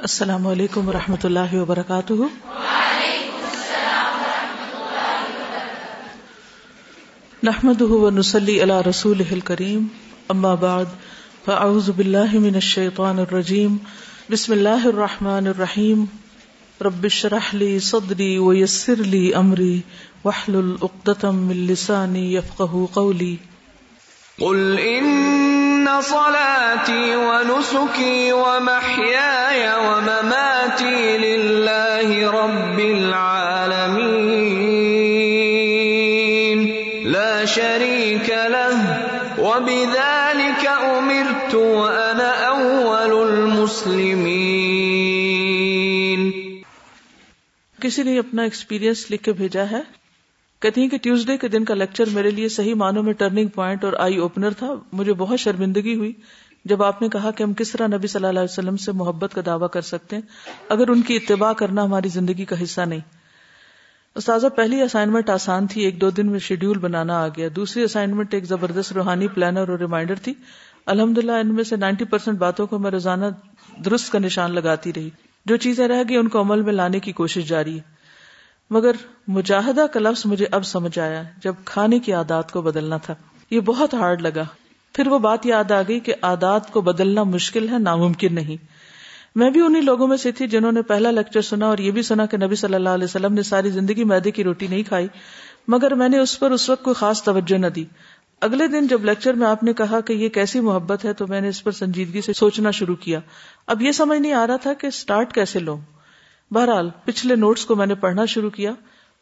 السلام علیکم و رحمۃ اللہ وبرکاتہ۔ نحمد نسلی اللہ رسول کریم اما بعد، فاعوذ باللہ من الشیطان الرجیم۔ بسم اللہ الرحمن الرحیم۔ رب اشرح لي صدری ويسر لي امری۔ واحلل عقدة من لسانی قولی۔ قل ان صلاتي ونسكي ومحياي ومماتي لله رب العالمين. لا شريك له، وبذلك امرت وانا اول المسلمين. کسی نے اپنا ایکسپیرینس لکھ کے بھیجا ہے؟ کہتی ہیں کہ ٹیوزڈے کے دن کا لیکچر میرے لیے صحیح معنوں میں ٹرننگ پوائنٹ اور آئی اوپنر تھا۔ مجھے بہت شرمندگی ہوئی جب آپ نے کہا کہ ہم کس طرح نبی صلی اللہ علیہ وسلم سے محبت کا دعویٰ کر سکتے ہیں اگر ان کی اتباع کرنا ہماری زندگی کا حصہ نہیں۔ استاذہ، پہلی اسائنمنٹ آسان تھی، ایک دو دن میں شیڈیول بنانا آ گیا۔ دوسری اسائنمنٹ ایک زبردست روحانی پلانر اور ریمائنڈر تھی۔ الحمد للہ ان میں سے نائنٹی پرسینٹ باتوں کو میں روزانہ درست کا نشان لگاتی رہی۔ جو چیزیں رہ گئی، ان کو عمل میں لانے کی کوشش جاری۔ ہے مگر مجاہدہ کا لفظ مجھے اب سمجھ آیا جب کھانے کی عادات کو بدلنا تھا۔ یہ بہت ہارڈ لگا۔ پھر وہ بات یاد آ گئی کہ عادات کو بدلنا مشکل ہے، ناممکن نہیں۔ میں بھی انہیں لوگوں میں سے تھی جنہوں نے پہلا لیکچر سنا اور یہ بھی سنا کہ نبی صلی اللہ علیہ وسلم نے ساری زندگی میدے کی روٹی نہیں کھائی۔ مگر میں نے اس پر اس وقت کوئی خاص توجہ نہ دی۔ اگلے دن جب لیکچر میں آپ نے کہا کہ یہ کیسی محبت ہے تو میں نے اس پر سنجیدگی سے سوچنا شروع کیا۔ اب یہ سمجھ نہیں آ رہا تھا کہ اسٹارٹ کیسے لوں۔ بہرحال، پچھلے نوٹس کو میں نے پڑھنا شروع کیا۔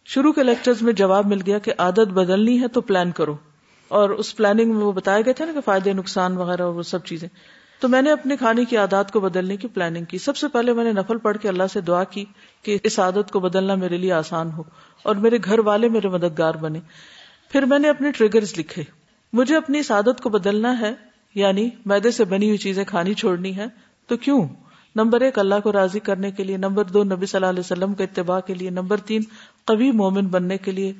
شروع کے لیکچر میں جواب مل گیا کہ عادت بدلنی ہے تو پلان کرو۔ اور اس پلاننگ میں وہ بتایا گئے تھے نا کہ فائدے، نقصان وغیرہ اور وہ سب چیزیں۔ تو میں نے اپنے کھانے کی عادات کو بدلنے کی پلاننگ کی۔ سب سے پہلے میں نے نفل پڑھ کے اللہ سے دعا کی کہ اس عادت کو بدلنا میرے لیے آسان ہو اور میرے گھر والے میرے مددگار بنے۔ پھر میں نے اپنے ٹریگرز لکھے۔ مجھے اپنی اس عادت کو بدلنا ہے یعنی میدے سے بنی ہوئی چیزیں کھانی چھوڑنی ہے، تو کیوں؟ نمبر ایک، اللہ کو راضی کرنے کے لیے، نمبر دو، نبی صلی اللہ علیہ وسلم کے اتباع کے لیے، نمبر تین، قوی مومن بننے کے لیے۔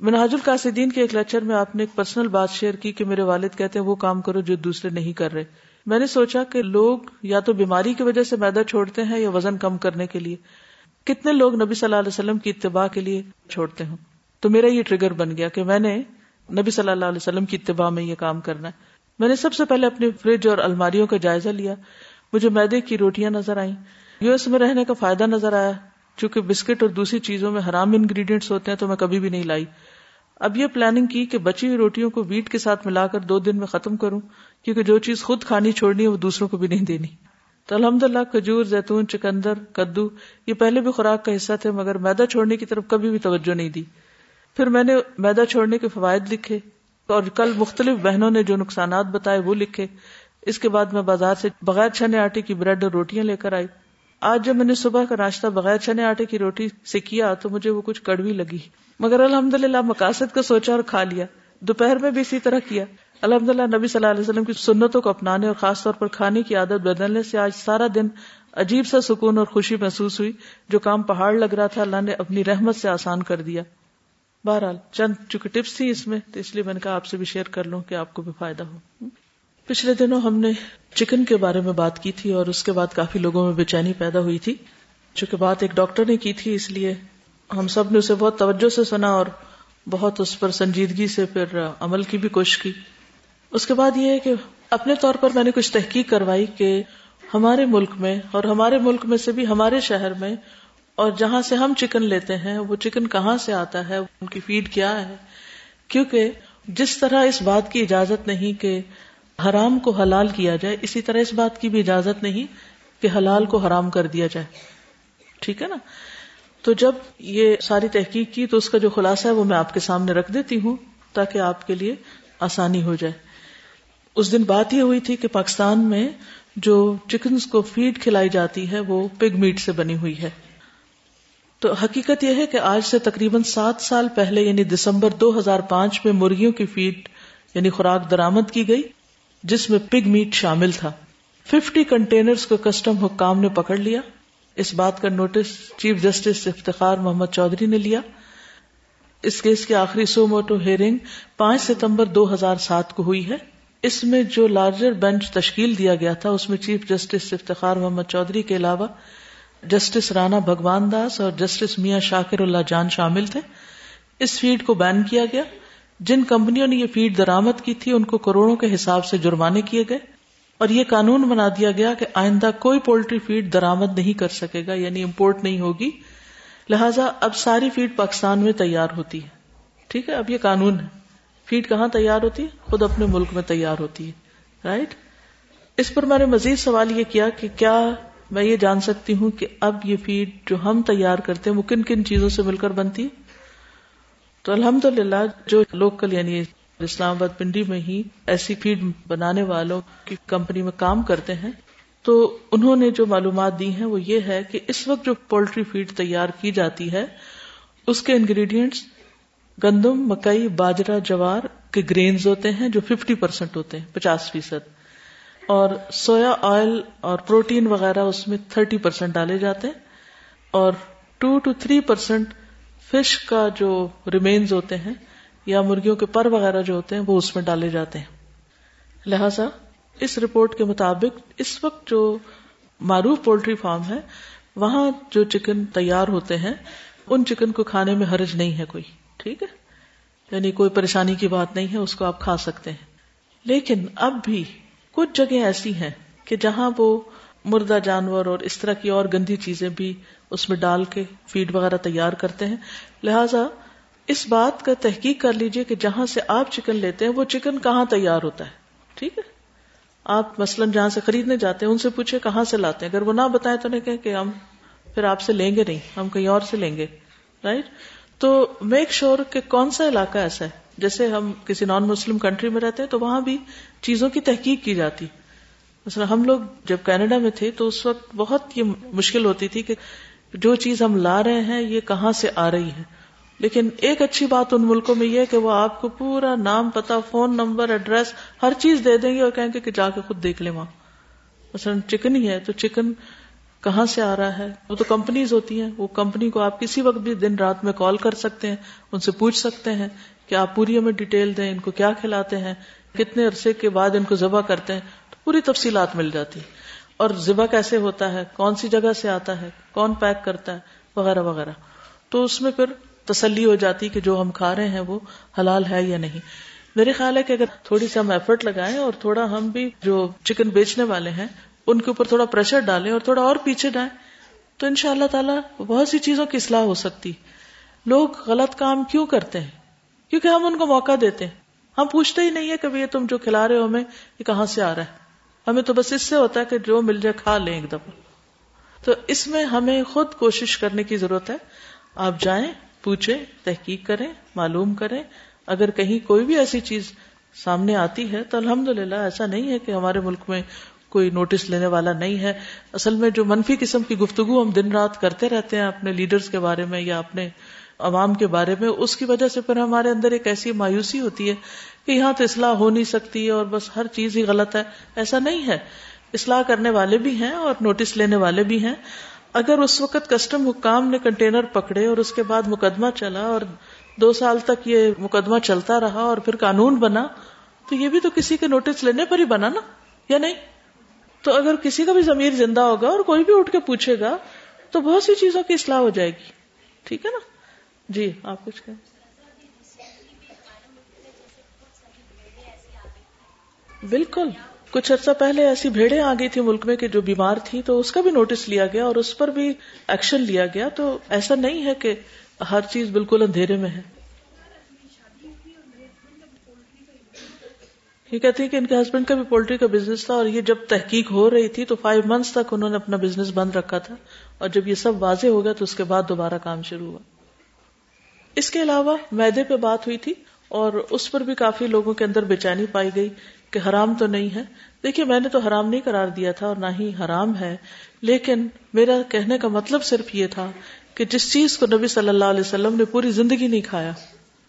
مناج القاصدین کے ایک لیکچر میں آپ نے ایک پرسنل بات شیئر کی کہ میرے والد کہتے ہیں، وہ کام کرو جو دوسرے نہیں کر رہے۔ میں نے سوچا کہ لوگ یا تو بیماری کی وجہ سے میدا چھوڑتے ہیں یا وزن کم کرنے کے لیے۔ کتنے لوگ نبی صلی اللہ علیہ وسلم کی اتباع کے لیے چھوڑتے ہوں؟ تو میرا یہ ٹریگر بن گیا کہ میں نے نبی صلی اللہ علیہ وسلم کی اتباع میں یہ کام کرنا ہے۔ میں نے سب سے پہلے اپنی فریج اور الماریوں کا جائزہ لیا۔ مجھے میدے کی روٹیاں نظر آئیں۔ یو ایس میں رہنے کا فائدہ نظر آیا۔ چونکہ بسکٹ اور دوسری چیزوں میں حرام انگریڈینٹس ہوتے ہیں تو میں کبھی بھی نہیں لائی۔ اب یہ پلاننگ کی کہ بچی ہوئی روٹیوں کو ویٹ کے ساتھ ملا کر دو دن میں ختم کروں، کیونکہ جو چیز خود کھانی چھوڑنی ہے وہ دوسروں کو بھی نہیں دینی۔ تو الحمد للہ کھجور، زیتون، چکندر، کدو، یہ پہلے بھی خوراک کا حصہ تھے، مگر میدا چھوڑنے کی طرف کبھی بھی توجہ نہیں دی۔ پھر میں نے میدا چھوڑنے کے فوائد لکھے اور کل مختلف بہنوں نے جو نقصانات بتائے وہ لکھے۔ اس کے بعد میں بازار سے بغیر چھنے آٹے کی بریڈ اور روٹیاں لے کر آئی۔ آج جب میں نے صبح کا ناشتہ بغیر چنے آٹے کی روٹی سے کیا تو مجھے وہ کچھ کڑوی لگی۔ مگر الحمد للہ مقاصد کو سوچا اور کھا لیا۔ دوپہر میں بھی اسی طرح کیا۔ الحمد للہ نبی صلی اللہ علیہ وسلم کی سنتوں کو اپنانے اور خاص طور پر کھانے کی عادت بدلنے سے آج سارا دن عجیب سا سکون اور خوشی محسوس ہوئی۔ جو کام پہاڑ لگ رہا تھا، اللہ نے اپنی رحمت سے آسان کر دیا۔ بہرحال، چند چونکہ ٹپس تھی اس میں، تو اس لیے میں نے کہا آپ سے بھی شیئر کر لوں کہ آپ کو بھی فائدہ ہو۔ پچھلے دنوں ہم نے چکن کے بارے میں بات کی تھی اور اس کے بعد کافی لوگوں میں بے چینی پیدا ہوئی تھی۔ چونکہ بات ایک ڈاکٹر نے کی تھی، اس لیے ہم سب نے اسے بہت توجہ سے سنا اور بہت اس پر سنجیدگی سے پھر عمل کی بھی کوشش کی۔ اس کے بعد یہ ہے کہ اپنے طور پر میں نے کچھ تحقیق کروائی کہ ہمارے ملک میں اور ہمارے ملک میں سے بھی ہمارے شہر میں اور جہاں سے ہم چکن لیتے ہیں، وہ چکن کہاں سے آتا ہے، ان کی فیڈ کیا ہے۔ کیونکہ جس طرح اس بات کی اجازت نہیں کہ حرام کو حلال کیا جائے، اسی طرح اس بات کی بھی اجازت نہیں کہ حلال کو حرام کر دیا جائے۔ ٹھیک ہے نا؟ تو جب یہ ساری تحقیق کی تو اس کا جو خلاصہ ہے وہ میں آپ کے سامنے رکھ دیتی ہوں تاکہ آپ کے لیے آسانی ہو جائے۔ اس دن بات یہ ہوئی تھی کہ پاکستان میں جو چکنز کو فیڈ کھلائی جاتی ہے وہ پگ میٹ سے بنی ہوئی ہے۔ تو حقیقت یہ ہے کہ آج سے تقریباً سات سال پہلے یعنی دسمبر دو ہزار پانچ میں مرغیوں کی فیڈ یعنی خوراک درامد کی گئی۔ جس میں پگ میٹ شامل تھا۔ ففٹی کنٹینرز کو کسٹم حکام نے پکڑ لیا۔ اس بات کا notice chief justice Iftikhar Muhammad Chaudhry نے لیا۔ اس کیس کی آخری سو موٹو ہیئرنگ پانچ ستمبر دو ہزار سات کو ہوئی ہے۔ اس میں جو لارجر بینچ تشکیل دیا گیا تھا، اس میں چیف جسٹس افتخار محمد چودھری کے علاوہ جسٹس رانا بھگوان داس اور جسٹس میاں شاکر اللہ جان شامل تھے۔ اس فیڈ کو بین کیا گیا۔ جن کمپنیوں نے یہ فیڈ درامد کی تھی ان کو کروڑوں کے حساب سے جرمانے کیے گئے اور یہ قانون بنا دیا گیا کہ آئندہ کوئی پولٹری فیڈ درامد نہیں کر سکے گا یعنی امپورٹ نہیں ہوگی۔ لہٰذا اب ساری فیڈ پاکستان میں تیار ہوتی ہے۔ ٹھیک ہے، اب یہ قانون ہے۔ فیڈ کہاں تیار ہوتی ہے؟ خود اپنے ملک میں تیار ہوتی ہے۔ رائٹ اس پر میں نے مزید سوال یہ کیا کہ کیا میں یہ جان سکتی ہوں کہ اب یہ فیڈ جو ہم تیار کرتے ہیں، وہ کن کن چیزوں سے مل کر بنتی تو الحمد للہ جو لوکل یعنی اسلام آباد پنڈی میں ہی ایسی فیڈ بنانے والوں کی کمپنی میں کام کرتے ہیں، تو انہوں نے جو معلومات دی ہیں وہ یہ ہے کہ اس وقت جو پولٹری فیڈ تیار کی جاتی ہے، اس کے انگریڈینٹس گندم، مکئی باجرا جوار کے گرینز ہوتے ہیں جو ففٹی پرسینٹ ہوتے ہیں، پچاس فیصد۔ اور سویا آئل اور پروٹین وغیرہ اس میں تھرٹی پرسینٹ ڈالے جاتے ہیں اور two two three percent fish کا جو ریمینز ہوتے ہیں یا مرغیوں کے پر وغیرہ جو ہوتے ہیں، وہ اس میں ڈالے جاتے ہیں۔ لہذا اس رپورٹ کے مطابق اس وقت جو معروف پولٹری فارم ہے، وہاں جو چکن تیار ہوتے ہیں، ان چکن کو کھانے میں حرج نہیں ہے کوئی۔ ٹھیک ہے؟ یعنی کوئی پریشانی کی بات نہیں ہے، اس کو آپ کھا سکتے ہیں۔ لیکن اب بھی کچھ جگہ ایسی ہیں کہ جہاں وہ مردہ جانور اور اس طرح کی اور گندی چیزیں بھی اس میں ڈال کے فیڈ وغیرہ تیار کرتے ہیں۔ لہذا اس بات کا تحقیق کر لیجیے کہ جہاں سے آپ چکن لیتے ہیں، وہ چکن کہاں تیار ہوتا ہے؟ ٹھیک ہے؟ آپ مثلاً جہاں سے خریدنے جاتے ہیں، ان سے پوچھے کہاں سے لاتے ہیں۔ اگر وہ نہ بتائیں تو نہیں کہ ہم پھر آپ سے لیں گے نہیں، ہم کہیں اور سے لیں گے۔ رائٹ تو میک شور کہ کون سا علاقہ ایسا ہے؟ جیسے ہم کسی نان مسلم کنٹری میں رہتے ہیں، تو وہاں بھی چیزوں کی تحقیق کی جاتی۔ مثلا ہم لوگ جب کینیڈا میں تھے تو اس وقت بہت یہ مشکل ہوتی تھی کہ جو چیز ہم لا رہے ہیں، یہ کہاں سے آ رہی ہے؟ لیکن ایک اچھی بات ان ملکوں میں یہ کہ وہ آپ کو پورا نام پتا فون نمبر، ایڈریس، ہر چیز دے دیں گے اور کہیں گے کہ جا کے خود دیکھ لیں وہاں۔ مثلا چکن ہی ہے، تو چکن کہاں سے آ رہا ہے؟ وہ تو کمپنیز ہوتی ہیں، وہ کمپنی کو آپ کسی وقت بھی دن رات میں کال کر سکتے ہیں، ان سے پوچھ سکتے ہیں کہ آپ پوری ہمیں ڈیٹیل دیں، ان کو کیا کھلاتے ہیں، کتنے عرصے کے بعد ان کو ذبح کرتے ہیں، تو پوری تفصیلات مل جاتی۔ اور ذبح کیسے ہوتا ہے؟ کون سی جگہ سے آتا ہے؟ کون پیک کرتا ہے؟ وغیرہ وغیرہ۔ تو اس میں پھر تسلی ہو جاتی کہ جو ہم کھا رہے ہیں وہ حلال ہے یا نہیں۔ میرے خیال ہے کہ اگر تھوڑی سی ہم ایفرٹ لگائیں اور تھوڑا ہم بھی جو چکن بیچنے والے ہیں، ان کے اوپر تھوڑا پریشر ڈالیں اور تھوڑا اور پیچھے ڈائیں تو ان شاء اللہ تعالیٰ بہت سی چیزوں کی اصلاح ہو سکتی۔ لوگ غلط کام کیوں کرتے ہیں؟ کیونکہ ہم ان کو موقع دیتے ہیں۔ ہم پوچھتے ہی نہیں ہے کہ یہ تم جو کھلا رہے ہو ہمیں، یہ کہاں سے آ رہا ہے؟ ہمیں تو بس اس سے ہوتا ہے کہ جو مل جائے کھا لیں ایک دفعہ۔ تو اس میں ہمیں خود کوشش کرنے کی ضرورت ہے۔ آپ جائیں، پوچھیں، تحقیق کریں، معلوم کریں۔ اگر کہیں کوئی بھی ایسی چیز سامنے آتی ہے تو الحمد ایسا نہیں ہے کہ ہمارے ملک میں کوئی نوٹس لینے والا نہیں ہے۔ اصل میں جو منفی قسم کی گفتگو ہم دن رات کرتے رہتے ہیں اپنے لیڈرز کے بارے میں یا اپنے عوام کے بارے میں، اس کی وجہ سے پھر ہمارے اندر ایک ایسی مایوسی ہوتی ہے کہ یہاں تو اصلاح ہو نہیں سکتی اور بس ہر چیز ہی غلط ہے، ایسا نہیں ہے۔ اصلاح کرنے والے بھی ہیں اور نوٹس لینے والے بھی ہیں۔ اگر اس وقت کسٹم حکام نے کنٹینر پکڑے اور اس کے بعد مقدمہ چلا اور دو سال تک یہ مقدمہ چلتا رہا اور پھر قانون بنا، تو یہ بھی تو کسی کے نوٹس لینے پر ہی بنا نا، یا نہیں؟ تو اگر کسی کا بھی ضمیر زندہ ہوگا اور کوئی بھی اٹھ کے پوچھے گا، تو بہت سی چیزوں کی اصلاح ہو جائے گی۔ ٹھیک ہے نا؟ جی آپ کچھ کہیں۔ بالکل۔ کچھ عرصہ پہلے ایسی بھیڑیں آ گئی تھی ملک میں کہ جو بیمار تھی تو اس کا بھی نوٹس لیا گیا اور اس پر بھی ایکشن لیا گیا۔ تو ایسا نہیں ہے کہ ہر چیز بالکل اندھیرے میں ہے۔ یہ کہتی ہے کہ ان کے ہسبینڈ کا بھی پولٹری کا بزنس تھا اور یہ جب تحقیق ہو رہی تھی تو فائیو منتھس تک انہوں نے اپنا بزنس بند رکھا تھا اور جب یہ سب واضح ہو گیا تو اس کے بعد دوبارہ کام شروع ہوا۔ اس کے علاوہ میدے پہ بات ہوئی تھی اور اس پر بھی کافی لوگوں کے اندر بے چینی پائی گئی کہ حرام تو نہیں ہے۔ دیکھیے، میں نے تو حرام نہیں قرار دیا تھا اور نہ ہی حرام ہے۔ لیکن میرا کہنے کا مطلب صرف یہ تھا کہ جس چیز کو نبی صلی اللہ علیہ وسلم نے پوری زندگی نہیں کھایا،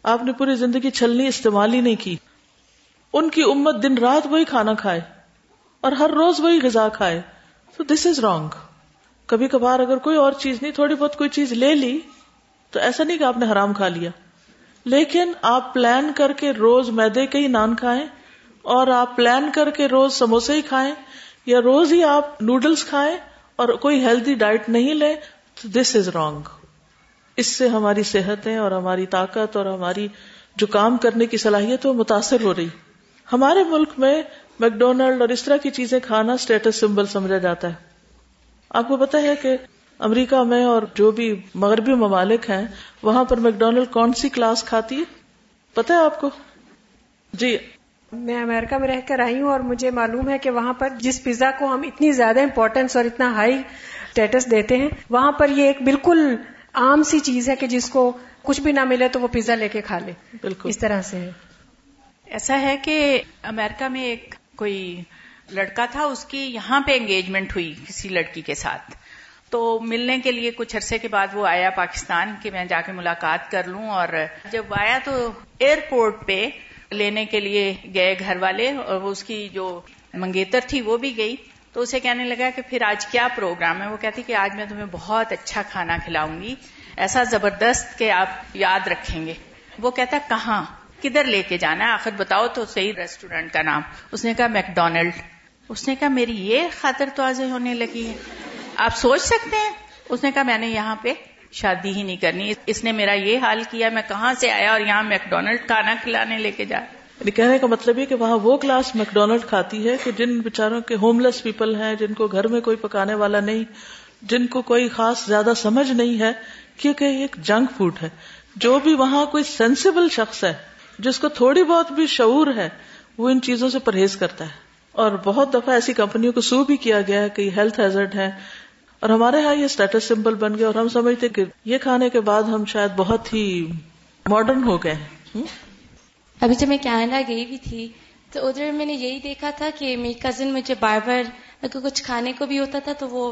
آپ نے پوری زندگی چھلنی، استعمال ہی نہیں کی۔ ان کی امت دن رات وہی کھانا کھائے اور ہر روز وہی غذا کھائے۔ تو دس از رانگ کبھی کبھار اگر کوئی اور چیز نہیں، تھوڑی بہت کوئی چیز لے لی، تو ایسا نہیں کہ آپ نے حرام کھا لیا۔ لیکن آپ پلان کر کے روز میدے کے ہی نان کھائیں۔ اور آپ پلان کر کے روز سموسے ہی کھائیں یا روز ہی آپ نوڈلس کھائیں اور کوئی ہیلدی ڈائٹ نہیں لے تو دس از رانگ اس سے ہماری صحتیں اور ہماری طاقت اور ہماری جو کام کرنے کی صلاحیت وہ متاثر ہو رہی۔ ہمارے ملک میں میکڈونلڈ اور اس طرح کی چیزیں کھانا اسٹیٹس سمبل سمجھا جاتا ہے۔ آپ کو پتا ہے کہ امریکہ میں اور جو بھی مغربی ممالک ہیں، وہاں پر میکڈونلڈ کون سی کلاس کھاتی ہے؟ پتا ہے آپ کو؟ جی میں امریکہ میں رہ کر آئی ہوں اور مجھے معلوم ہے کہ وہاں پر جس پیزا کو ہم اتنی زیادہ امپورٹینس اور اتنا ہائی اسٹیٹس دیتے ہیں وہاں پر یہ ایک بالکل عام سی چیز ہے کہ جس کو کچھ بھی نہ ملے تو وہ پیزا لے کے کھا لے۔ بالکل۔ اس طرح سے۔ ایسا ہے کہ امریکہ میں ایک کوئی لڑکا تھا اس کی یہاں پہ انگیجمنٹ ہوئی کسی لڑکی کے ساتھ۔ تو ملنے کے لیے کچھ عرصے کے بعد وہ آیا پاکستان کہ میں جا کے ملاقات کر لوں اور جب آیا تو ایئرپورٹ پہ لینے کے لیے گئے گھر والے اور اس کی جو منگیتر تھی وہ بھی گئی تو اسے کہنے لگا کہ پھر آج کیا پروگرام ہے؟ وہ کہتی کہ آج میں تمہیں بہت اچھا کھانا کھلاؤں گی، ایسا زبردست کہ آپ یاد رکھیں گے۔ وہ کہتا، کہاں؟ کدھر لے کے جانا ہے؟ آخر بتاؤ تو صحیح ریسٹورینٹ کا نام۔ اس نے کہا، میکڈونلڈ اس نے کہا، میری یہ خاطر توازے ہونے لگی ہے۔ آپ سوچ سکتے ہیں؟ اس نے کہا، میں نے یہاں پہ شادی ہی نہیں کرنی۔ اس نے میرا یہ حال کیا، میں کہاں سے آیا اور یہاں میکڈونلڈ کھانا کھلانے لے کے جا۔ یعنی کہنے کا مطلب یہ کہ وہاں وہ کلاس میکڈونلڈ کھاتی ہے کہ جن بےچاروں کے ہوم لیس پیپل ہیں، جن کو گھر میں کوئی پکانے والا نہیں، جن کو کوئی خاص زیادہ سمجھ نہیں ہے، کیونکہ یہ ایک جنک فوڈ ہے۔ جو بھی وہاں کوئی سینسیبل شخص ہے، جس کو تھوڑی بہت بھی شعور ہے، وہ ان چیزوں سے پرہیز کرتا ہے۔ اور بہت دفعہ ایسی کمپنیوں کو سو بھی کیا گیا ہے کہ ہیلتھ ہیزرڈ ہے اور ہمارے ہاں یہ اسٹیٹس سمبل بن گیا اور ہم سمجھتے کہ یہ کھانے کے بعد ہم شاید بہت ہی ماڈرن ہو گئے ہیں۔ ابھی جب میں کینیڈا گئی بھی تھی تو ادھر میں نے یہی دیکھا تھا کہ میری کزن مجھے بار بار اگر کچھ کھانے کو بھی ہوتا تھا تو وہ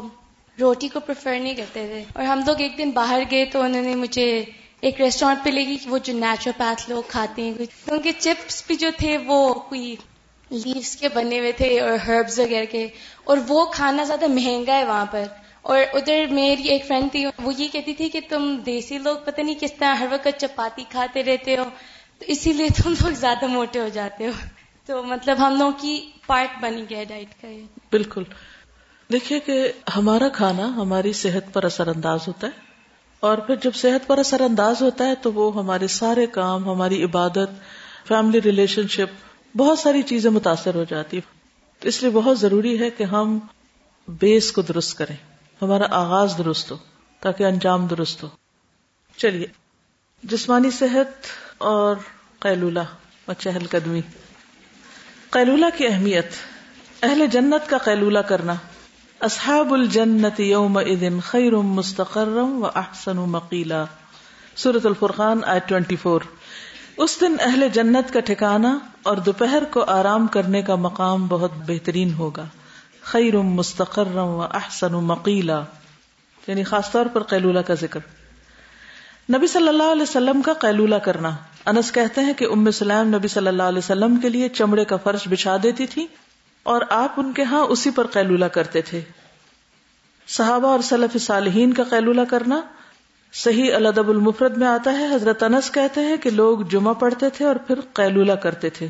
روٹی کو پریفر نہیں کرتے تھے۔ اور ہم لوگ ایک دن باہر گئے تو انہوں نے مجھے ایک ریسٹورینٹ پہ لے گی وہ جو نیچروپیتھ لوگ کھاتے ہیں ان کے چپس بھی جو تھے وہ کوئی لیوس کے بنے ہوئے تھے اور ہربز وغیرہ کے۔ اور وہ کھانا زیادہ مہنگا ہے وہاں پر۔ اور ادھر میری ایک فرینڈ تھی، وہ یہ کہتی تھی کہ تم دیسی لوگ پتہ نہیں کس طرح ہر وقت چپاتی کھاتے رہتے ہو، تو اسی لیے تم لوگ زیادہ موٹے ہو جاتے ہو۔ تو مطلب ہم لوگوں کی پارٹ بنی گیا ڈائٹ کا یہ۔ بالکل۔ دیکھیے کہ ہمارا کھانا ہماری صحت پر اثر انداز ہوتا ہے، اور پھر جب صحت پر اثر انداز ہوتا ہے تو وہ ہمارے سارے کام، ہماری عبادت فیملی ریلیشن شپ بہت ساری چیزیں متاثر ہو جاتی اس لیے بہت ضروری ہے کہ ہم بیس کو درست کریں۔ ہمارا آغاز درست ہو، تاکہ انجام درست ہو۔ چلیے، جسمانی صحت اور قیلولہ اور چہل قدمی۔ قیلولہ کی اہمیت، اہل جنت کا قیلولہ کرنا۔ اصحاب الجنت یوم اذن خیر مستقرم و احسن مقیلا۔ سورت الفرقان آئی ٹوینٹی فور۔ اس دن اہل جنت کا ٹھکانا اور دوپہر کو آرام کرنے کا مقام بہت بہترین ہوگا۔ خیر مستقرم و احسن مقیلا یعنی خاص طور پر قیلولہ کا ذکر نبی صلی اللہ علیہ وسلم کا قیلولہ کرنا انس کہتے ہیں کہ ام سلام نبی صلی اللہ علیہ وسلم کے لیے چمڑے کا فرش بچھا دیتی تھی اور آپ ان کے ہاں اسی پر قیلولہ کرتے تھے صحابہ اور صلف صالحین کا قیلولہ کرنا صحیح الدب المفرد میں آتا ہے حضرت انس کہتے ہیں کہ لوگ جمعہ پڑھتے تھے اور پھر قیلولہ کرتے تھے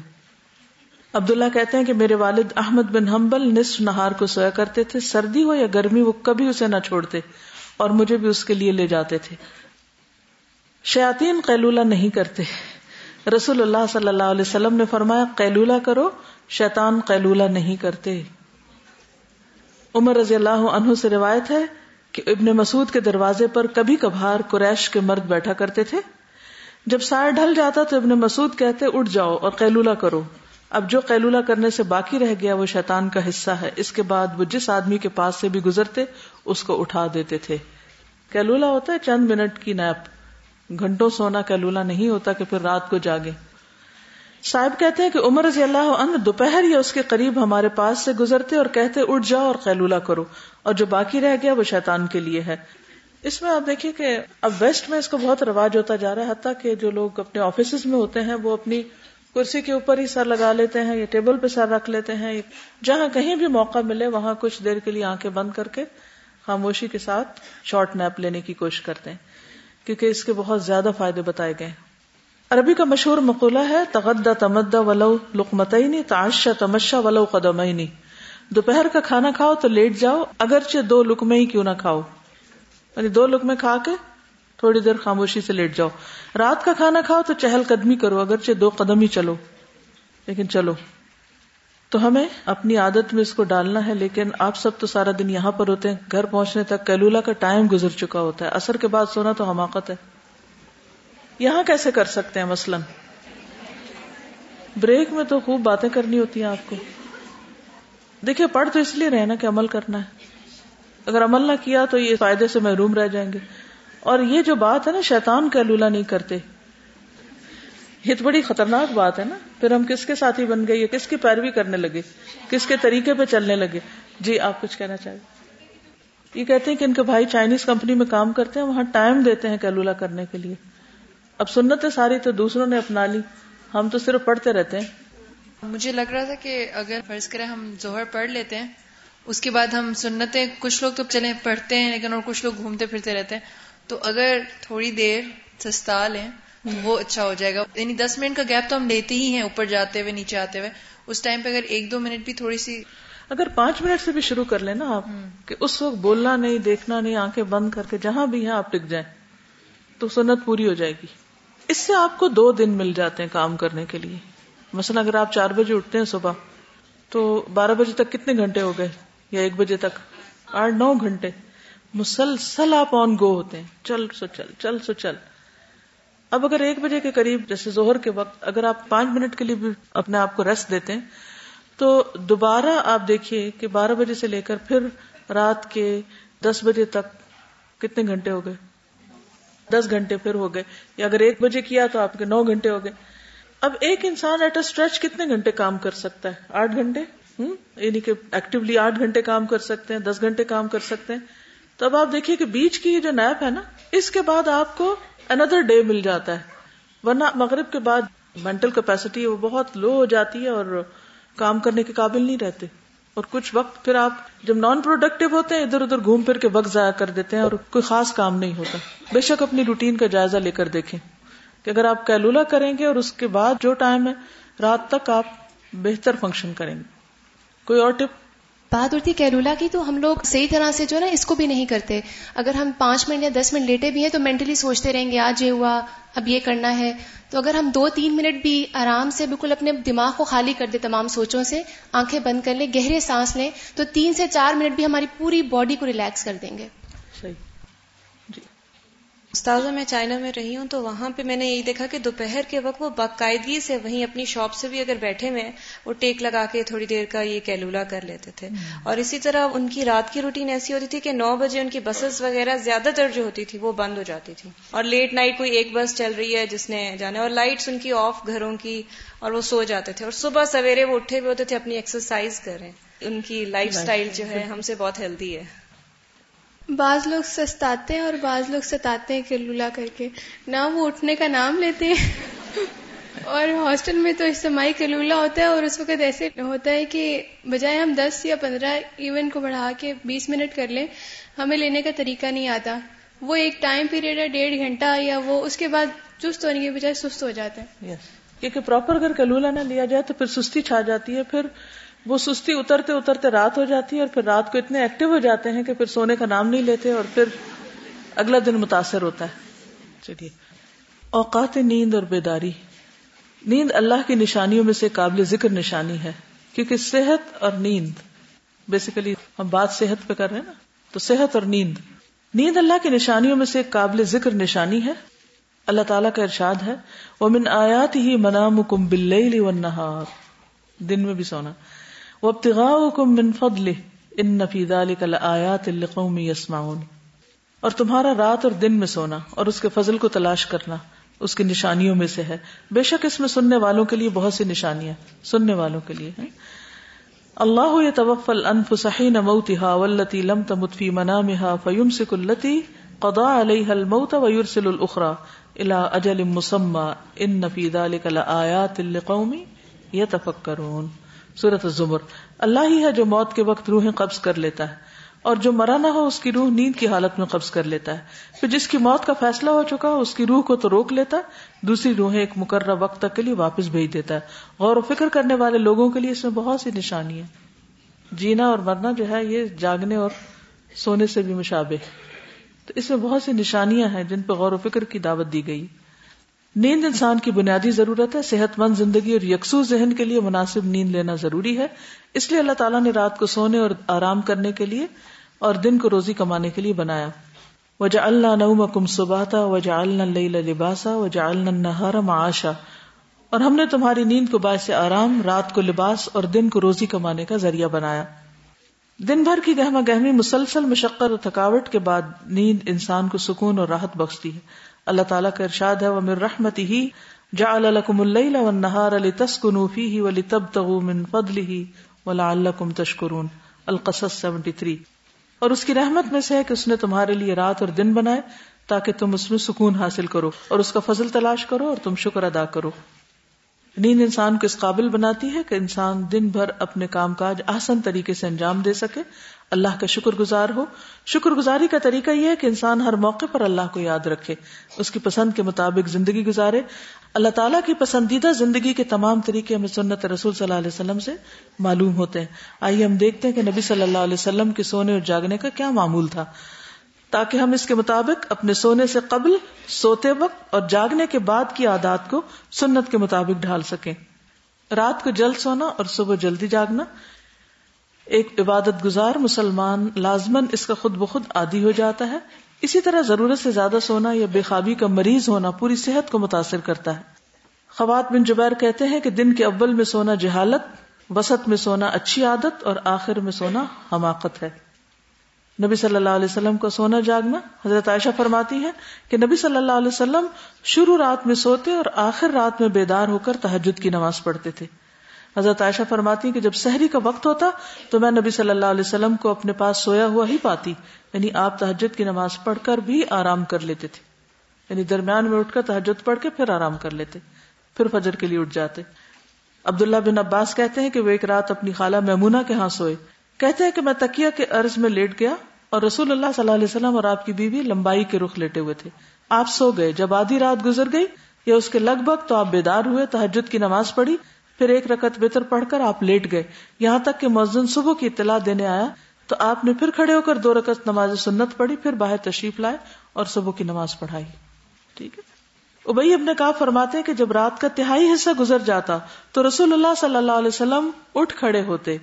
عبداللہ کہتے ہیں کہ میرے والد احمد بن حنبل نصف نہار کو سویا کرتے تھے۔ سردی ہو یا گرمی، وہ کبھی اسے نہ چھوڑتے اور مجھے بھی اس کے لیے لے جاتے تھے۔ شیاطین قیلولہ نہیں کرتے۔ رسول اللہ صلی اللہ علیہ وسلم نے فرمایا، قیلولہ کرو، شیطان قیلولہ نہیں کرتے۔ عمر رضی اللہ عنہ سے روایت ہے کہ ابن مسعود کے دروازے پر کبھی کبھار قریش کے مرد بیٹھا کرتے تھے۔ جب سائر ڈھل جاتا تو ابن مسعود کہتے، اٹھ جاؤ اور قیلولہ کرو۔ اب جو قیلولہ کرنے سے باقی رہ گیا وہ شیطان کا حصہ ہے۔ اس کے بعد وہ جس آدمی کے پاس سے بھی گزرتے، اس کو اٹھا دیتے تھے۔ کیلولا ہوتا ہے چند منٹ کی نیپ۔ گھنٹوں سونا کیلولا نہیں ہوتا کہ پھر رات کو جاگے۔ صاحب کہتے ہیں کہ عمر رضی اللہ عنہ دوپہر یا اس کے قریب ہمارے پاس سے گزرتے اور کہتے، اٹھ جاؤ اور قیلولہ کرو۔ اور جو باقی رہ گیا وہ شیطان کے لیے ہے۔ اس میں آپ دیکھیے کہ اب ویسٹ میں اس کو بہت رواج ہوتا جا رہا ہے۔ حتیٰ کہ جو لوگ اپنے آفیسز میں ہوتے ہیں، وہ اپنی کرسی کے اوپر ہی سر لگا لیتے ہیں، یا ٹیبل پہ سر رکھ لیتے ہیں جہاں کہیں بھی موقع ملے وہاں کچھ دیر کے لیے آنکھیں بند کر کے خاموشی کے ساتھ شارٹ نیپ لینے کی کوشش کرتے ہیں، کیونکہ اس کے بہت زیادہ فائدے بتائے گئے عربی کا مشہور مقولہ ہے تغدہ تمدا ولو لقمتعینی تعشا تمشا ولو قدمعینی دوپہر کا کھانا کھاؤ تو لیٹ جاؤ، اگرچہ دو لکمے ہی کیوں نہ کھاؤ۔ یعنی دو لکمے کھا کے تھوڑی دیر خاموشی سے لیٹ جاؤ۔ رات کا کھانا کھاؤ تو چہل قدمی کرو، اگرچہ دو قدم ہی چلو۔ لیکن چلو۔ تو ہمیں اپنی عادت میں اس کو ڈالنا ہے، لیکن آپ سب تو سارا دن یہاں پر ہوتے ہیں۔ گھر پہنچنے تک کیلولا کا ٹائم گزر چکا ہوتا ہے۔ اثر کے بعد سونا تو حماقت ہے۔ یہاں کیسے کر سکتے ہیں مثلاً؟ بریک میں تو خوب باتیں کرنی ہوتی ہیں آپ کو۔ دیکھیے، پڑھ تو اس لیے رہنا کہ عمل کرنا ہے۔ اگر عمل نہ کیا تو یہ فائدے سے محروم رہ جائیں گے۔ اور یہ جو بات ہے نا، شیطان کا لولا نہیں کرتے۔ یہ تو بڑی خطرناک بات ہے نا۔ پھر ہم کس کے ساتھی بن گئے؟ کس کی پیروی کرنے لگے؟ کس کے طریقے پہ چلنے لگے؟ جی آپ کچھ کہنا چاہیے یہ کہتے ہیں کہ ان کے بھائی چائنیز کمپنی میں کام کرتے ہیں، وہاں ٹائم دیتے ہیں کیلولا کرنے کے لیے۔ اب سنت ساری تو دوسروں نے اپنا لی۔ ہم تو صرف پڑھتے رہتے ہیں۔ مجھے لگ رہا تھا کہ اگر فرض کریں ہم ظہر پڑھ لیتے ہیں، اس کے بعد ہم سنتیں، کچھ لوگ تو چلے پڑھتے ہیں، لیکن اور کچھ لوگ گھومتے پھرتے رہتے ہیں۔ تو اگر تھوڑی دیر سستا لیں وہ اچھا ہو جائے گا۔ یعنی دس منٹ کا گیپ تو ہم لیتے ہی ہیں اوپر جاتے ہوئے نیچے آتے ہوئے۔ اس ٹائم پہ اگر ایک دو منٹ بھی تھوڑی سی اگر پانچ منٹ سے بھی شروع کر لیں نا آپ کہ اس وقت بولنا نہیں دیکھنا نہیں آنکھیں بند کر کے جہاں بھی ہیں آپ ٹک جائیں تو سنت پوری ہو جائے گی۔ اس سے آپ کو دو دن مل جاتے ہیں کام کرنے کے لیے۔ مثلا اگر آپ چار بجے اٹھتے ہیں صبح تو بارہ بجے تک کتنے گھنٹے ہو گئے؟ یا ایک بجے تک؟ آٹھ نو گھنٹے۔ مسلسل آپ آن گو ہوتے ہیں۔ چل سو چل چل سو چل۔ اب اگر ایک بجے کے قریب، جیسے زہر کے وقت، اگر آپ پانچ منٹ کے لیے بھی اپنے آپ کو ریسٹ دیتے ہیں، تو دوبارہ آپ دیکھیے کہ بارہ بجے سے لے کر پھر رات کے دس بجے تک کتنے گھنٹے ہو گئے؟ دس گھنٹے پھر ہو گئے۔ یا اگر ایک بجے کیا تو آپ کے نو گھنٹے ہو گئے۔ اب ایک انسان ایٹ اے اسٹریچ کتنے گھنٹے کام کر سکتا ہے؟ آٹھ گھنٹے؟ ہوں؟ یعنی کہ ایکٹیولی آٹھ گھنٹے کام کر سکتے ہیں، دس گھنٹے کام کر سکتے ہیں۔ تو اب آپ دیکھیے کہ بیچ کی جو نیپ ہے نا، اس کے بعد آپ کو اندر ڈے مل جاتا ہے۔ ورنہ مغرب کے بعد مینٹل کیپیسٹی وہ بہت لو ہو جاتی ہے اور کام کرنے کے قابل نہیں رہتے۔ اور کچھ وقت پھر آپ جب نان پروڈکٹیو ہوتے ہیں، ادھر ادھر گھوم پھر کے وقت ضائع کر دیتے ہیں اور کوئی خاص کام نہیں ہوتا۔ بے شک اپنی روٹین کا جائزہ لے کر دیکھیں کہ اگر آپ کیلولا کریں گے اور اس کے بعد جو ٹائم ہے، رات تک آپ بہتر فنکشن کریں گے۔ کوئی اور ٹپ بات ہوتی کیلولا کی، تو ہم لوگ صحیح طرح سے جو نا، اس کو بھی نہیں کرتے۔ اگر ہم پانچ منٹ یا دس منٹ لیٹے بھی ہیں، تو مینٹلی سوچتے رہیں گے، آج یہ ہوا، اب یہ کرنا ہے۔ تو اگر ہم دو، تین منٹ بھی آرام سے بالکل اپنے دماغ کو خالی کر دیں تمام سوچوں سے، آنکھیں بند کر لیں، گہرے سانس لیں، تو تین سے چار منٹ بھی ہماری پوری باڈی کو ریلیکس کر دیں گے۔ استاذہ میں چائنا میں رہی ہوں تو وہاں پہ میں نے یہی دیکھا کہ دوپہر کے وقت وہ باقاعدگی سے وہیں اپنی شاپ سے بھی اگر بیٹھے ہوئے وہ ٹیک لگا کے تھوڑی دیر کا یہ کیلولا کر لیتے تھے۔ اور اسی طرح ان کی رات کی روٹین ایسی ہوتی تھی کہ نو بجے ان کی بسز وغیرہ زیادہ تر جو ہوتی تھی وہ بند ہو جاتی تھی۔ اور لیٹ نائٹ کوئی ایک بس چل رہی ہے جس نے جانا اور لائٹس ان کی آف گھروں کی اور وہ سو جاتے تھے۔ اور صبح سویرے وہ اٹھے ہوئے ہوتے تھے اپنی ایکسرسائز کریں۔ ان کی لائف سٹائل جو ہے ہم سے بہت ہیلدی ہے۔ بعض لوگ سستاتے ہیں اور بعض لوگ ستاتے ہیں کلولا کر کے۔ نہ وہ اٹھنے کا نام لیتے ہیں۔ اور ہاسٹل میں تو اجتماعی کلولا ہوتا ہے اور اس وقت ایسے ہوتا ہے کہ بجائے ہم دس یا پندرہ ایونٹ کو بڑھا کے بیس منٹ کر لیں، ہمیں لینے کا طریقہ نہیں آتا۔ وہ ایک ٹائم پیریڈ ہے، ڈیڑھ گھنٹہ یا وہ، اس کے بعد چست ہونے کے بجائے سست ہو جاتا ہے کیونکہ پراپر اگر کلولا نہ لیا جائے تو پھر سستی چھا جاتی ہے، پھر وہ سستی اترتے اترتے رات ہو جاتی ہے اور پھر رات کو اتنے ایکٹیو ہو جاتے ہیں کہ پھر سونے کا نام نہیں لیتے اور پھر اگلا دن متاثر ہوتا ہے۔ چلیے۔ اوقات نیند اور بیداری۔ نیند اللہ کی نشانیوں میں سے قابل ذکر نشانی ہے، کیونکہ صحت اور نیند بیسیکلی ہم بات صحت پہ کر رہے ہیں نا، تو صحت اور نیند۔ نیند اللہ کی نشانیوں میں سے قابل ذکر نشانی ہے۔ اللہ تعالیٰ کا ارشاد ہے وہ من آیات ہی منام کم بل دن میں بھی سونا۔ من ان اور تمہارا رات اور دن میں سونا اور اس کے فضل کو تلاش کرنا اس کی نشانیوں میں سے ہے۔ بے شک اس میں سننے والوں کے لیے بہت سی نشانیاں سننے والوں کے لیے ہیں۔ اللہ توفل انفسحین موتها والتي لم تمت في منامها فيمسك التي قضى عليها الموت ويرسل الاخرى الى اجل مسمى ان في ذلك لآيات لقوم يتفكرون سورت الزمر۔ اللہ ہی ہے جو موت کے وقت روحیں قبض کر لیتا ہے، اور جو مرا نہ ہو اس کی روح نیند کی حالت میں قبض کر لیتا ہے۔ پھر جس کی موت کا فیصلہ ہو چکا اس کی روح کو تو روک لیتا ہے، دوسری روحیں ایک مقررہ وقت تک کے لیے واپس بھیج دیتا ہے۔ غور و فکر کرنے والے لوگوں کے لیے اس میں بہت سی نشانی ہے جینا اور مرنا جو ہے، یہ جاگنے اور سونے سے بھی مشابہ۔ تو اس میں بہت سی نشانیاں ہیں جن پہ غور و فکر کی دعوت دی گئی۔ نیند انسان کی بنیادی ضرورت ہے صحت مند زندگی اور یکسو ذہن کے لیے مناسب نیند لینا ضروری ہے۔ اس لیے اللہ تعالیٰ نے رات کو سونے اور آرام کرنے کے لیے اور دن کو روزی کمانے کے لیے بنایا۔ وجہ اللہ نعم کم سباتا وجہ اللہ لباسا وجہ اللہ معاشا۔ اور ہم نے تمہاری نیند کو باعث آرام، رات کو لباس اور دن کو روزی کمانے کا ذریعہ بنایا۔ دن بھر کی گہما گہمی مسلسل مشقت اور تھکاوٹ کے بعد نیند انسان کو سکون اور راحت بخشتی ہے۔ اللہ تعالیٰ کا ارشاد ہے، ومن رحمته جعل لكم الليل والنهار لتسكنوا فيه ولتبتغوا من فضله ولعلكم تشكرون۔ القصص 73 اور اس کی رحمت میں سے ہے کہ اس نے تمہارے لیے رات اور دن بنائے تاکہ تم اس میں سکون حاصل کرو اور اس کا فضل تلاش کرو اور تم شکر ادا کرو۔ نیند انسان کو اس قابل بناتی ہے کہ انسان دن بھر اپنے کام کاج آسن طریقے سے انجام دے سکے اللہ کا شکر گزار ہو۔ شکر گزاری کا طریقہ یہ ہے کہ انسان ہر موقع پر اللہ کو یاد رکھے، اس کی پسند کے مطابق زندگی گزارے۔ اللہ تعالیٰ کی پسندیدہ زندگی کے تمام طریقے ہمیں سنت رسول صلی اللہ علیہ وسلم سے معلوم ہوتے ہیں۔ آئیے ہم دیکھتے ہیں کہ نبی صلی اللہ علیہ وسلم کے سونے اور جاگنے کا کیا معمول تھا۔ تاکہ ہم اس کے مطابق اپنے سونے سے قبل سوتے وقت اور جاگنے کے بعد کی عادات کو سنت کے مطابق ڈھال سکیں۔ رات کو جلد سونا اور صبح جلدی جاگنا۔ ایک عبادت گزار مسلمان لازمن اس کا خود بخود عادی ہو جاتا ہے۔ اسی طرح ضرورت سے زیادہ سونا یا بے خوابی کا مریض ہونا پوری صحت کو متاثر کرتا ہے۔ خوات بن جبیر کہتے ہیں کہ دن کے اول میں سونا جہالت، وسط میں سونا اچھی عادت اور آخر میں سونا حماقت ہے۔ نبی صلی اللہ علیہ وسلم کو سونا جاگنا حضرت عائشہ فرماتی ہے کہ نبی صلی اللہ علیہ وسلم شروع رات میں سوتے اور آخر رات میں بیدار ہو کر تحجد کی نماز پڑھتے تھے۔ حضرت عائشہ فرماتی کہ جب سحری کا وقت ہوتا تو میں نبی صلی اللہ علیہ وسلم کو اپنے پاس سویا ہوا ہی پاتی یعنی آپ تحجد کی نماز پڑھ کر بھی آرام کر لیتے تھے۔ یعنی درمیان میں اٹھ کر تحجد پڑھ کے پھر آرام کر لیتے، پھر فجر کے لیے اٹھ جاتے۔ عبداللہ بن عباس کہتے ہیں کہ وہ ایک رات اپنی خالہ میمونہ کے ہاں سوئے۔ کہتے ہیں کہ میں تکیا کے عرض میں لیٹ گیا اور رسول اللہ صلی اللہ علیہ وسلم اور آپ کی بیوی لمبائی کے رخ لیٹے ہوئے تھے۔ آپ سو گئے۔ جب آدھی رات گزر گئی یا اس کے لگ بھگ تو آپ بیدار ہوئے تحجد کی نماز پڑھی۔ پھر ایک رکت بہتر پڑھ کر آپ لیٹ گئے۔ یہاں تک کہ مؤذن صبح کی اطلاع دینے آیا تو آپ نے پھر کھڑے ہو کر دو رکت نماز سنت پڑھی، پھر باہر تشریف لائے اور صبح کی نماز پڑھائی۔ ٹھیک ہے؟ ابئی اپنے کہا فرماتے کہ جب رات کا تہائی حصہ گزر جاتا تو رسول اللہ صلی اللہ علیہ وسلم اٹھ کھڑے ہوتے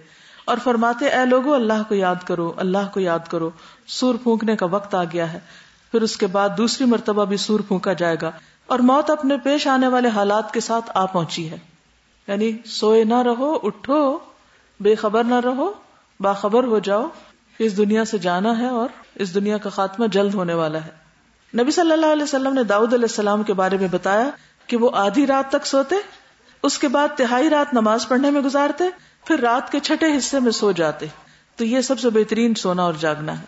اور فرماتے، اے لوگو، اللہ کو یاد کرو، اللہ کو یاد کرو، سور پھونکنے کا وقت آ گیا ہے۔ پھر اس کے بعد دوسری مرتبہ بھی سور پھونکا جائے گا اور موت اپنے پیش آنے والے حالات کے ساتھ آ پہنچی ہے۔ یعنی سوئے نہ رہو، اٹھو، بے خبر نہ رہو، باخبر ہو جاؤ۔ اس دنیا سے جانا ہے اور اس دنیا کا خاتمہ جلد ہونے والا ہے۔ نبی صلی اللہ علیہ وسلم نے داؤد علیہ السلام کے بارے میں بتایا کہ وہ آدھی رات تک سوتے، اس کے بعد تہائی رات نماز پڑھنے میں گزارتے، پھر رات کے چھٹے حصے میں سو جاتے۔ تو یہ سب سے بہترین سونا اور جاگنا ہے۔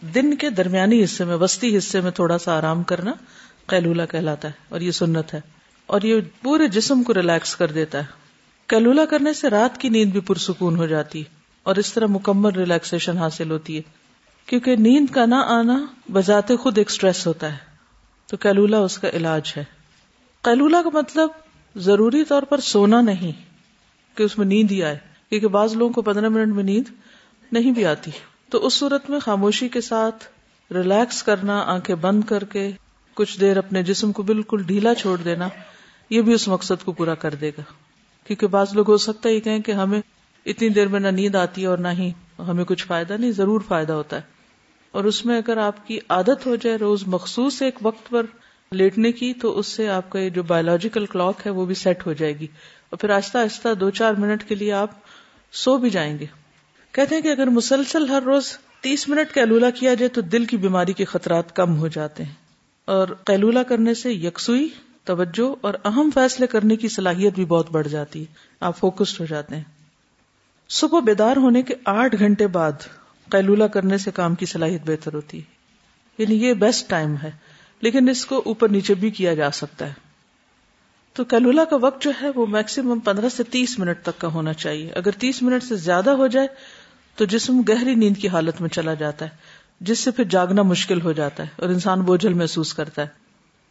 دن کے درمیانی حصے میں، وسطی حصے میں تھوڑا سا آرام کرنا قیلولا کہلاتا ہے اور یہ سنت ہے۔ اور یہ پورے جسم کو ریلیکس کر دیتا ہے۔ کیلولا کرنے سے رات کی نیند بھی پرسکون ہو جاتی ہے اور اس طرح مکمل ریلیکسیشن حاصل ہوتی ہے۔ کیونکہ نیند کا نہ آنا بذات خود ایک سٹریس ہوتا ہے۔ تو کیلولا اس کا علاج ہے۔ کیلولا کا مطلب ضروری طور پر سونا نہیں، کہ اس میں نیند ہی آئے۔ کیونکہ بعض لوگوں کو پندرہ منٹ میں نیند نہیں بھی آتی۔ تو اس صورت میں خاموشی کے ساتھ ریلیکس کرنا، آنکھیں بند کر کے کچھ دیر اپنے جسم کو بالکل ڈھیلا چھوڑ دینا یہ بھی اس مقصد کو پورا کر دے گا۔ کیونکہ بعض لوگ ہو سکتا ہے یہ کہیں کہ ہمیں اتنی دیر میں نہ نیند آتی ہے اور نہ ہی ہمیں کچھ فائدہ نہیں، ضرور فائدہ ہوتا ہے۔ اور اس میں اگر آپ کی عادت ہو جائے روز مخصوص ایک وقت پر لیٹنے کی، تو اس سے آپ کا جو بایولوجیکل کلاک ہے، وہ بھی سیٹ ہو جائے گی۔ اور پھر آہستہ آہستہ دو چار منٹ کے لیے آپ سو بھی جائیں گے۔ کہتے ہیں کہ اگر مسلسل ہر روز تیس منٹ کیلولا کیا جائے، تو دل کی بیماری کے خطرات کم ہو جاتے ہیں۔ اور کیلولا کرنے سے یکسوئی توجہ اور اہم فیصلے کرنے کی صلاحیت بھی بہت بڑھ جاتی ہے۔ آپ فوکسڈ ہو جاتے ہیں۔ صبح بیدار ہونے کے آٹھ گھنٹے بعد کیلولا کرنے سے کام کی صلاحیت بہتر ہوتی ہے۔ یعنی یہ بیسٹ ٹائم ہے۔ لیکن اس کو اوپر نیچے بھی کیا جا سکتا ہے۔ تو کیلولا کا وقت جو ہے وہ میکسیمم پندرہ سے تیس منٹ تک کا ہونا چاہیے۔ اگر تیس منٹ سے زیادہ ہو جائے تو جسم گہری نیند کی حالت میں چلا جاتا ہے، جس سے پھر جاگنا مشکل ہو جاتا ہے اور انسان بوجھل محسوس کرتا ہے۔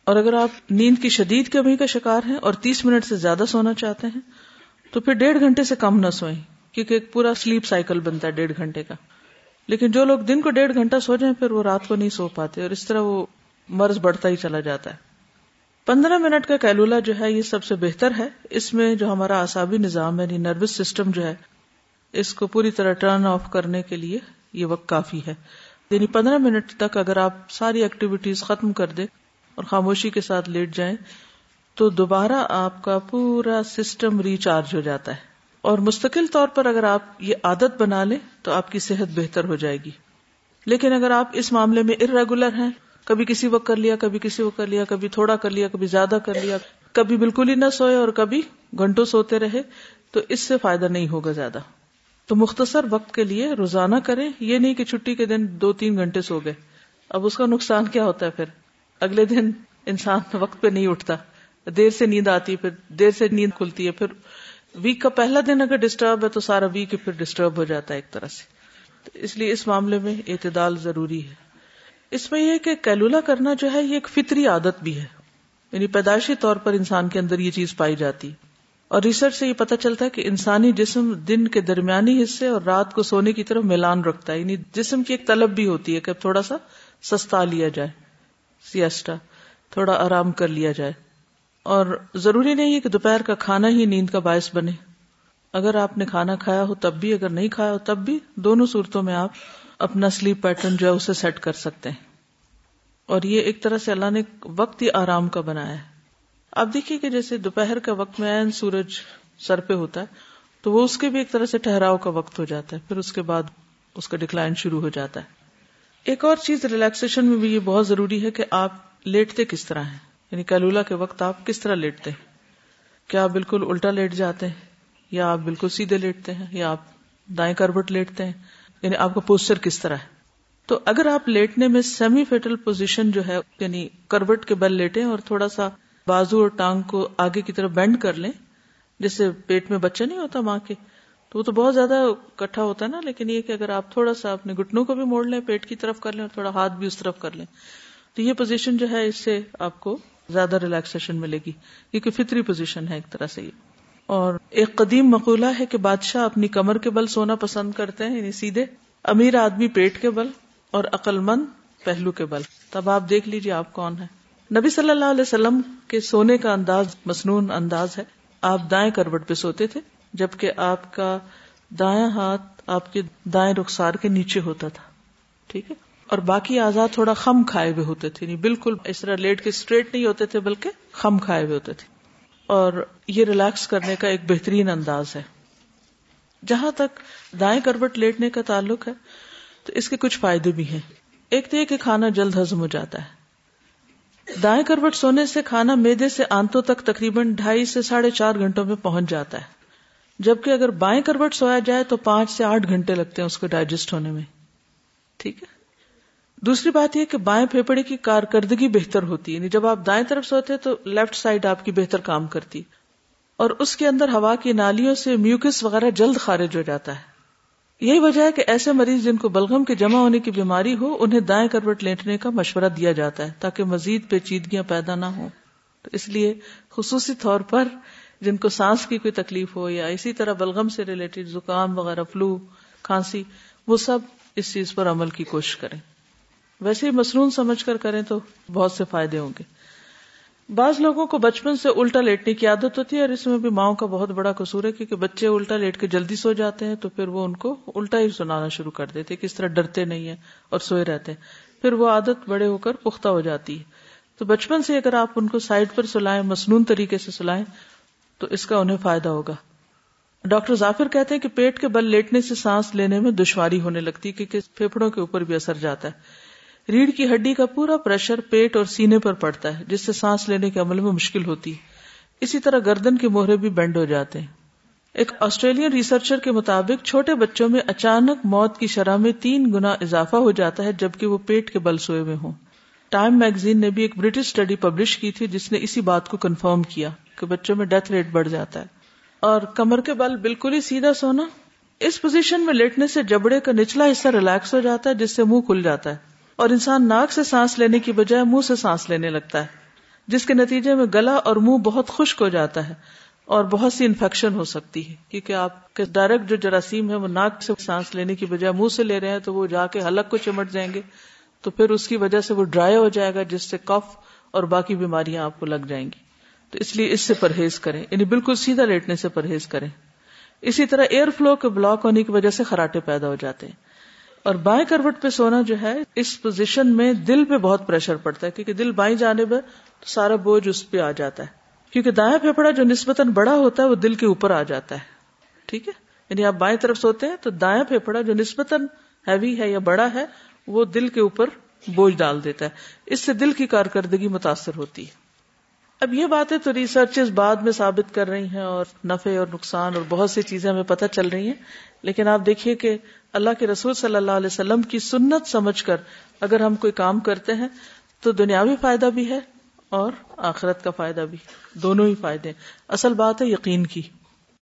اور اگر آپ نیند کی شدید کمی کا شکار ہیں اور تیس منٹ سے زیادہ سونا چاہتے ہیں، تو پھر ڈیڑھ گھنٹے سے کم نہ سوئیں، کیونکہ ایک پورا سلیپ سائیکل بنتا ہے ڈیڑھ گھنٹے کا۔ لیکن جو لوگ دن کو ڈیڑھ گھنٹہ سو جائیں، پھر وہ رات کو نہیں سو پاتے اور اس طرح وہ مرض بڑھتا ہی چلا جاتا ہے۔ پندرہ منٹ کا کیلولا جو ہے، یہ سب سے بہتر ہے۔ اس میں جو ہمارا اعصابی نظام ہے یعنی نروس سسٹم جو ہے، اس کو پوری طرح ٹرن آف کرنے کے لیے یہ وقت کافی ہے۔ یعنی پندرہ منٹ تک اگر آپ ساری ایکٹیویٹیز ختم کر دیں اور خاموشی کے ساتھ لیٹ جائیں تو دوبارہ آپ کا پورا سسٹم ریچارج ہو جاتا ہے۔ اور مستقل طور پر اگر آپ یہ عادت بنا لیں تو آپ کی صحت بہتر ہو جائے گی۔ لیکن اگر آپ اس معاملے میں ارریگولر ہیں، کبھی کسی وقت کر لیا، کبھی کسی وقت کر لیا، کبھی تھوڑا کر لیا، کبھی زیادہ کر لیا، کبھی بالکل ہی نہ سوئے اور کبھی گھنٹوں سوتے رہے، تو اس سے فائدہ نہیں ہوگا زیادہ۔ تو مختصر وقت کے لیے روزانہ کریں، یہ نہیں کہ چھٹی کے دن دو تین گھنٹے سو گئے۔ اب اس کا نقصان کیا ہوتا ہے پھر؟ اگلے دن انسان وقت پہ نہیں اٹھتا، دیر سے نیند آتی، پھر دیر سے نیند کھلتی ہے، پھر ویک کا پہلا دن اگر ڈسٹرب ہے تو سارا ویک پھر ڈسٹرب ہو جاتا ہے ایک طرح سے۔ اس لیے اس معاملے میں اعتدال ضروری ہے۔ اس میں یہ کہ کیلولا کرنا جو ہے یہ ایک فطری عادت بھی ہے۔ یعنی پیدائشی طور پر انسان کے اندر یہ چیز پائی جاتی۔ اور ریسرچ سے یہ پتا چلتا ہے کہ انسانی جسم دن کے درمیانی حصے اور رات کو سونے کی طرف میلان رکھتا ہے۔ یعنی جسم کی ایک طلب بھی ہوتی ہے کہ تھوڑا سا سستا لیا جائے۔ سیاسٹا تھوڑا آرام کر لیا جائے۔ اور ضروری نہیں ہے کہ دوپہر کا کھانا ہی نیند کا باعث بنے۔ اگر آپ نے کھانا کھایا ہو تب بھی، اگر نہیں کھایا ہو تب بھی، دونوں صورتوں میں آپ اپنا سلیپ پیٹرن جو ہے اسے سیٹ کر سکتے ہیں۔ اور یہ ایک طرح سے اللہ نے وقت ہی آرام کا بنایا ہے۔ آپ دیکھیے کہ جیسے دوپہر کا وقت میں این سورج سر پہ ہوتا ہے، تو وہ اس کے بھی ایک طرح سے ٹھہراؤ کا وقت ہو جاتا ہے۔ پھر اس کے بعد اس کا ڈکلائن شروع ہو جاتا ہے۔ ایک اور چیز ریلیکسیشن میں بھی یہ بہت ضروری ہے کہ آپ لیٹتے کس طرح ہیں؟ یعنی کلولا کے وقت آپ کس طرح لیٹتے ہیں؟ کیا آپ بالکل الٹا لیٹ جاتے ہیں؟ یا آپ بالکل سیدھے لیٹتے ہیں؟ یا آپ دائیں کروٹ لیٹتے ہیں؟ یعنی آپ کا پوسچر کس طرح ہے؟ تو اگر آپ لیٹنے میں سیمی فیٹل پوزیشن جو ہے یعنی کروٹ کے بل لیٹے اور تھوڑا سا بازو اور ٹانگ کو آگے کی طرف بینڈ کر لیں، جس سے پیٹ میں بچہ نہیں ہوتا ماں کے تو وہ تو بہت زیادہ کٹھا ہوتا ہے نا، لیکن یہ کہ اگر آپ تھوڑا سا اپنے گٹنوں کو بھی موڑ لیں، پیٹ کی طرف کر لیں اور تھوڑا ہاتھ بھی اس طرف کر لیں، تو یہ پوزیشن جو ہے، اس سے آپ کو زیادہ ریلیکسیشن ملے گی، کیونکہ فطری پوزیشن ہے ایک طرح سے یہ۔ اور ایک قدیم مقولہ ہے کہ بادشاہ اپنی کمر کے بل سونا پسند کرتے ہیں یعنی سیدھے، امیر آدمی پیٹ کے بل اور عقل مند پہلو کے بل۔ تب آپ دیکھ لیجیے آپ کون ہے نبی صلی اللہ علیہ وسلم کے سونے کا انداز مصنون انداز ہے۔ آپ دائیں کروٹ پہ سوتے تھے۔ جبکہ آپ کا دائیں ہاتھ آپ کے دائیں رخسار کے نیچے ہوتا تھا، ٹھیک ہے؟ اور باقی آزاد تھوڑا خم کھائے ہوئے ہوتے تھے یعنی بالکل اس طرح لیٹ کے اسٹریٹ نہیں ہوتے تھے، بلکہ خم کھائے ہوئے ہوتے تھے۔ اور یہ ریلیکس کرنے کا ایک بہترین انداز ہے۔ جہاں تک دائیں کروٹ لیٹنے کا تعلق ہے، تو اس کے کچھ فائدے بھی ہیں۔ ایک تو یہ کہ کھانا جلد ہزم ہو جاتا ہے۔ دائیں کروٹ سونے سے کھانا میدے سے آنتوں تک تقریباً ڈھائی سے ساڑھے چار گھنٹوں میں پہنچ جاتا ہے۔ جبکہ اگر بائیں کروٹ سویا جائے تو پانچ سے آٹھ گھنٹے لگتے ہیں اس کو ڈائجسٹ ہونے میں۔ ٹھیک ہے؟ دوسری بات یہ کہ بائیں پھیپڑے کی کارکردگی بہتر ہوتی ہے۔ یعنی جب آپ دائیں طرف سوتے تو لیفٹ سائڈ آپ کی بہتر کام کرتی۔ اور اس کے اندر ہوا کی نالیوں سے میوکس وغیرہ جلد خارج ہو جاتا ہے۔ یہی وجہ ہے کہ ایسے مریض جن کو بلغم کے جمع ہونے کی بیماری ہو، انہیں دائیں کروٹ لیٹنے کا مشورہ دیا جاتا ہے تاکہ مزید پیچیدگیاں پیدا نہ ہوں۔ تو اس لیے خصوصی طور پر جن کو سانس کی کوئی تکلیف ہو یا اسی طرح بلغم سے ریلیٹڈ زکام وغیرہ فلو کھانسی، وہ سب اس چیز پر عمل کی کوشش کریں۔ ویسے ہی مصنون سمجھ کر کریں تو بہت سے فائدے ہوں گے۔ بعض لوگوں کو بچپن سے الٹا لیٹنے کی عادت ہوتی ہے اور اس میں بھی ماؤں کا بہت بڑا قصور ہے کیونکہ بچے الٹا لیٹ کے جلدی سو جاتے ہیں تو پھر وہ ان کو الٹا ہی سنانا شروع کر دیتے کس طرح ڈرتے نہیں ہیں اور سوئے رہتے ہیں۔ پھر وہ عادت بڑے ہو کر پختہ ہو جاتی ہے۔ تو بچپن سے اگر آپ ان کو سائڈ پر سلائیں، مصنون طریقے سے سلائیں تو اس کا انہیں فائدہ ہوگا۔ ڈاکٹر ظافر کہتے ہیں کہ پیٹ کے بل لیٹنے سے سانس لینے میں دشواری ہونے لگتی ہے کیونکہ پھیپڑوں کے اوپر بھی اثر جاتا ہے۔ ریڑھ کی ہڈی کا پورا پریشر پیٹ اور سینے پر پڑتا ہے، جس سے سانس لینے کے عمل میں مشکل ہوتی ہے۔ اسی طرح گردن کے موہرے بھی بینڈ ہو جاتے ہیں۔ ایک آسٹریلین ریسرچر کے مطابق چھوٹے بچوں میں اچانک موت کی شرح میں تین گنا اضافہ ہو جاتا ہے جبکہ وہ پیٹ کے بل سوئے ہوئے ہوں۔ ٹائم میگزین نے بھی ایک برٹش اسٹڈی پبلش کی تھی جس نے اسی بات کو کنفرم کیا۔ کہ بچوں میں ڈیتھ ریٹ بڑھ جاتا ہے۔ اور کمر کے بل بالکل ہی سیدھا سونا، اس پوزیشن میں لیٹنے سے جبڑے کا نچلا حصہ ریلیکس ہو جاتا ہے، جس سے منہ کھل جاتا ہے۔ اور انسان ناک سے سانس لینے کی بجائے منہ سے سانس لینے لگتا ہے، جس کے نتیجے میں گلا اور منہ بہت خشک ہو جاتا ہے اور بہت سی انفیکشن ہو سکتی ہے۔ کیونکہ آپ کے ڈائریکٹ جو جراثیم ہے وہ ناک سے سانس لینے کی بجائے منہ سے لے رہے ہیں، تو وہ جا کے حلق کو چمٹ جائیں گے۔ تو پھر اس کی وجہ سے وہ ڈرائی ہو جائے گا، جس سے کف اور باقی بیماریاں آپ کو لگ جائیں گی۔ تو اس لیے اس سے پرہیز کریں۔ یعنی بالکل سیدھا لیٹنے سے پرہیز کریں۔ اسی طرح ایئر فلو کے بلاک ہونے کی وجہ سے خراٹے پیدا ہو جاتے ہیں۔ اور بائیں کروٹ پہ سونا جو ہے، اس پوزیشن میں دل پہ بہت پریشر پڑتا ہے۔ کیونکہ دل بائیں جانے پہ تو سارا بوجھ اس پہ آ جاتا ہے۔ کیونکہ دایاں پھیپڑا جو نسبتاً بڑا ہوتا ہے، وہ دل کے اوپر آ جاتا ہے۔ ٹھیک ہے؟ یعنی آپ بائیں طرف سوتے ہیں، تو دایاں پھیپڑا جو نسبتاً ہیوی ہے یا بڑا ہے، وہ دل کے اوپر بوجھ ڈال دیتا ہے۔ اس سے دل کی کارکردگی متاثر ہوتی ہے۔ اب یہ باتیں تو ریسرچز بعد میں ثابت کر رہی ہیں اور نفع اور نقصان اور بہت سی چیزیں ہمیں پتہ چل رہی ہیں۔ لیکن آپ دیکھیے کہ اللہ کے رسول صلی اللہ علیہ وسلم کی سنت سمجھ کر اگر ہم کوئی کام کرتے ہیں تو دنیاوی فائدہ بھی ہے اور آخرت کا فائدہ بھی دونوں ہی فائدے اصل بات ہے یقین کی۔